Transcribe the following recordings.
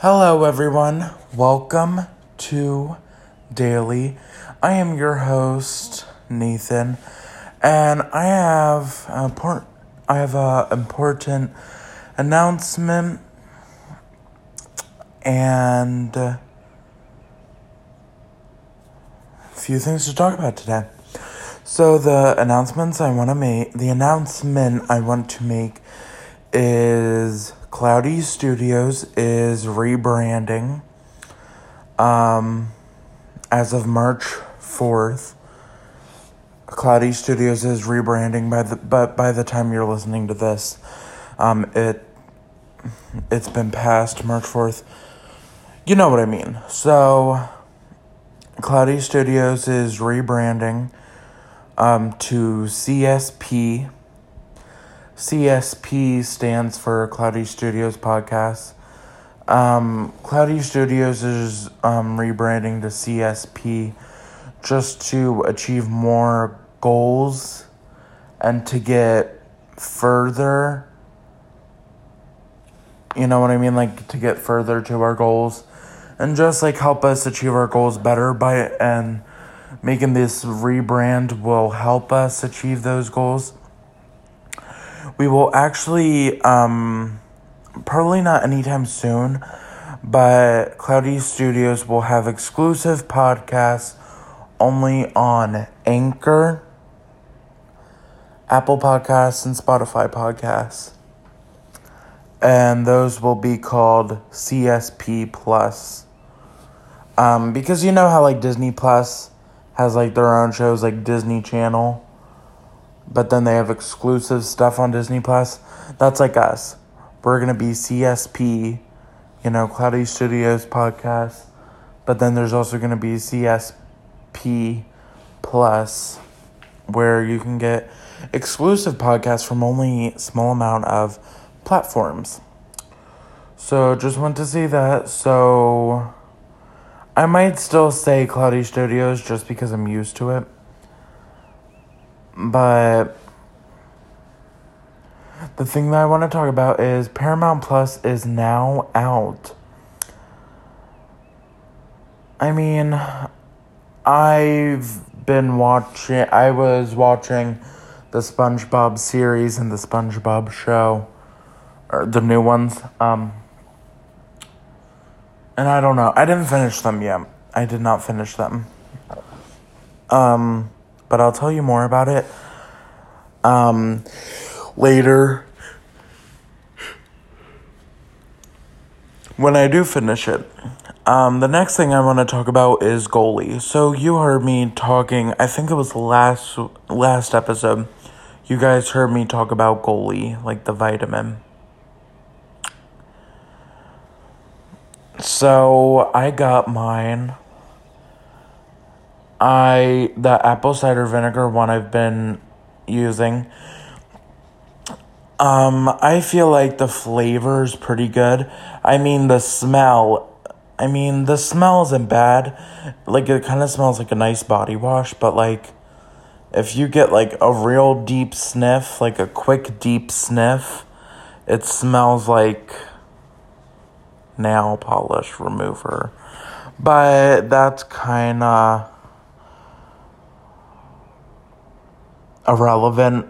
Hello, everyone. Welcome to Daily. I am your host, Nathan, and I have a important, I have a important announcement and a few things to talk about today. So the announcements I want to make, the announcement I want to make is Cloudy Studios is rebranding um, as of March 4th. Cloudy Studios is rebranding by the but by the time you're listening to this, um, it it's been past March 4th. You know what I mean. So Cloudy Studios is rebranding um, to CSP. CSP stands for Cloudy Studios Podcast. Um, Cloudy Studios is um, rebranding to CSP just to achieve more goals and to get further. You know what I mean? Like to get further to our goals and just like help us achieve our goals better by and making this rebrand will help us achieve those goals. We will actually, um, probably not anytime soon, but Cloudy Studios will have exclusive podcasts only on Anchor, Apple Podcasts, and Spotify Podcasts. And those will be called CSP Plus. Um, because you know how like Disney Plus has like their own shows like Disney Channel, but then they have exclusive stuff on Disney Plus. That's like us. We're gonna be CSP, you know, Cloudy Studios podcast, but then there's also gonna be CSP Plus, where you can get exclusive podcasts from only small amount of platforms. So just want to see that. So I might still say Cloudy Studios just because I'm used to it. But the thing that I want to talk about is Paramount Plus is now out. I mean, I've been watching, I was watching the SpongeBob series and the SpongeBob show, or the new ones. Um, and I don't know. I didn't finish them yet. I did not finish them. Um, but I'll tell you more about it um, later when I do finish it. Um, the next thing I want to talk about is Goli. So you heard me talking. I think it was last last episode. You guys heard me talk about Goli, like the vitamin. So I got mine. I the apple cider vinegar one I've been using. Um, I feel like the flavor is pretty good. I mean the smell. I mean the smell isn't bad. Like it kind of smells like a nice body wash, but like if you get like a real deep sniff, like a quick deep sniff, it smells like nail polish remover. But that's kind of irrelevant.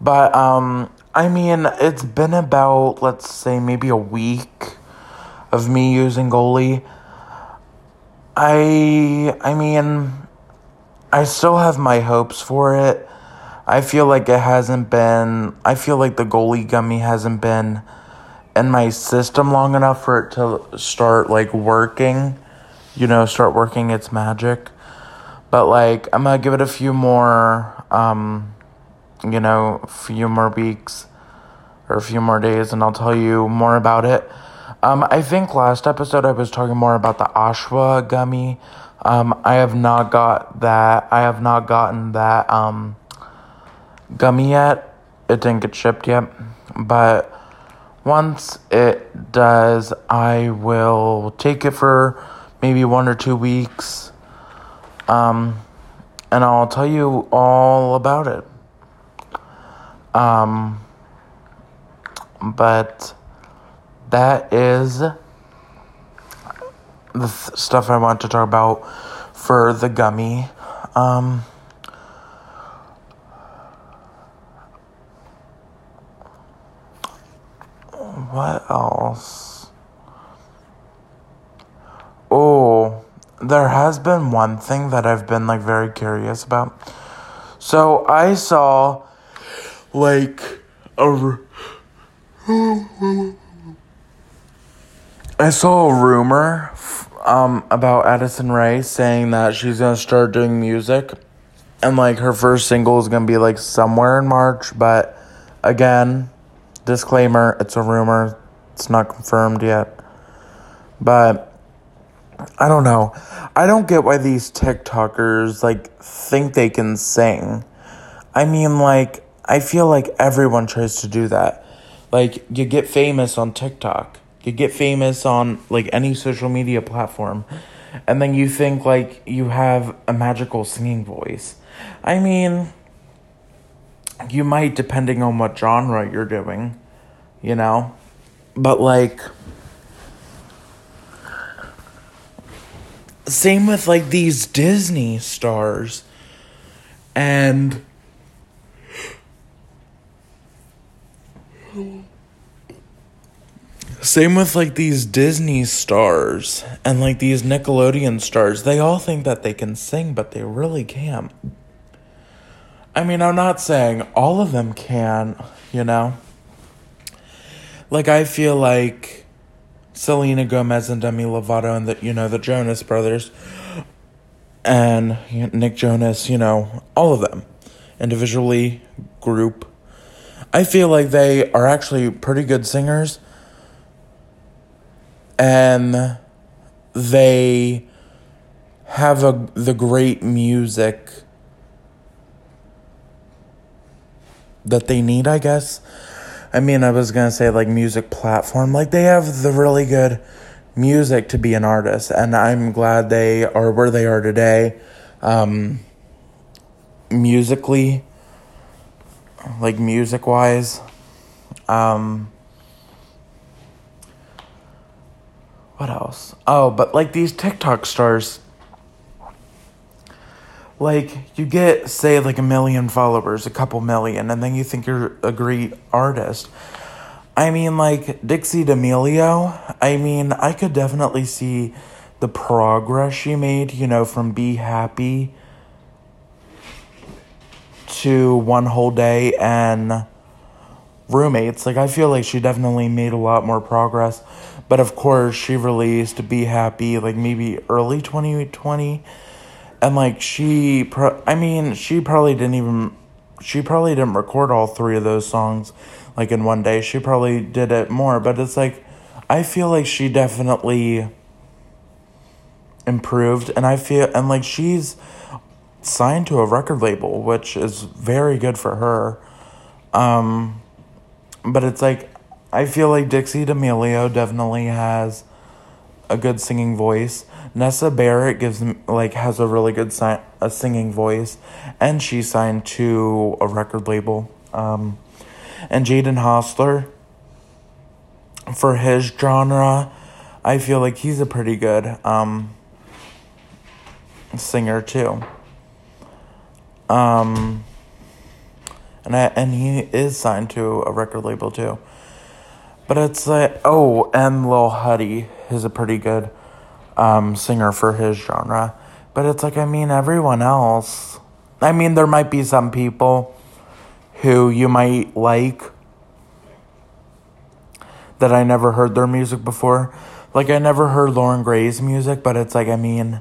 But um I mean, it's been about let's say maybe a week of me using Goli. I I mean, I still have my hopes for it. I feel like it hasn't been I feel like the Goli gummy hasn't been in my system long enough for it to start like working, you know, start working its magic. But like I'm gonna give it a few more um you know, a few more weeks or a few more days and I'll tell you more about it. Um I think last episode I was talking more about the Ashwa gummy. Um I have not got that I have not gotten that um gummy yet. It didn't get shipped yet. But once it does, I will take it for maybe one or two weeks. Um, and I'll tell you all about it. Um, but that is the th- stuff I want to talk about for the gummy. Um, what else? Oh, there has been one thing that I've been like very curious about. So I saw like a. I saw a rumor um, about Addison Rae saying that she's gonna start doing music, and like her first single is gonna be like somewhere in March. But again, disclaimer: it's a rumor. It's not confirmed yet. But I don't know. I don't get why these TikTokers like think they can sing. I mean, like I feel like everyone tries to do that. Like you get famous on TikTok. You get famous on like any social media platform. And then you think like you have a magical singing voice. I mean, you might depending on what genre you're doing, you know? But like same with like these Disney stars. And same with like these Disney stars and like these Nickelodeon stars. They all think that they can sing, but they really can't. I mean, I'm not saying all of them can, you know? Like, I feel like Selena Gomez and Demi Lovato and the, you know, the Jonas Brothers and Nick Jonas, you know, all of them individually, group. I feel like they are actually pretty good singers and they have a the great music that they need, I guess. I mean, I was going to say like music platform. Like they have the really good music to be an artist and I'm glad they are where they are today. Um musically like music wise. Um what else? Oh, but like these TikTok stars like you get say like a million followers, a couple million, and then you think you're a great artist. I mean like Dixie D'Amelio, I mean, I could definitely see the progress she made, you know, from Be Happy to One Whole Day and Roommates. Like I feel like she definitely made a lot more progress. But of course, she released Be Happy like maybe early 2020 and like she pro- i mean she probably didn't even she probably didn't record all three of those songs like in one day. She probably did it more but it's like i feel like she definitely improved and i feel and like she's signed to a record label which is very good for her. Um but it's like i feel like dixie d'amelio definitely has a good singing voice Nessa Barrett gives like has a really good si- a singing voice, and she signed to a record label. Um, and Jaden Hossler, for his genre, I feel like he's a pretty good um, singer too. Um, and I, and he is signed to a record label too. But it's like oh, and Lil Huddy is a pretty good um, singer for his genre. But it's like, I mean, everyone else. I mean, there might be some people who you might like that I never heard their music before. Like, I never heard Loren Gray's music, but it's like, I mean,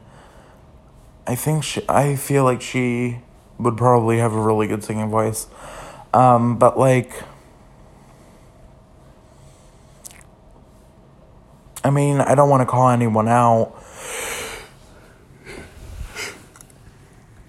I think she, I feel like she would probably have a really good singing voice. Um, but like, I mean, I don't want to call anyone out.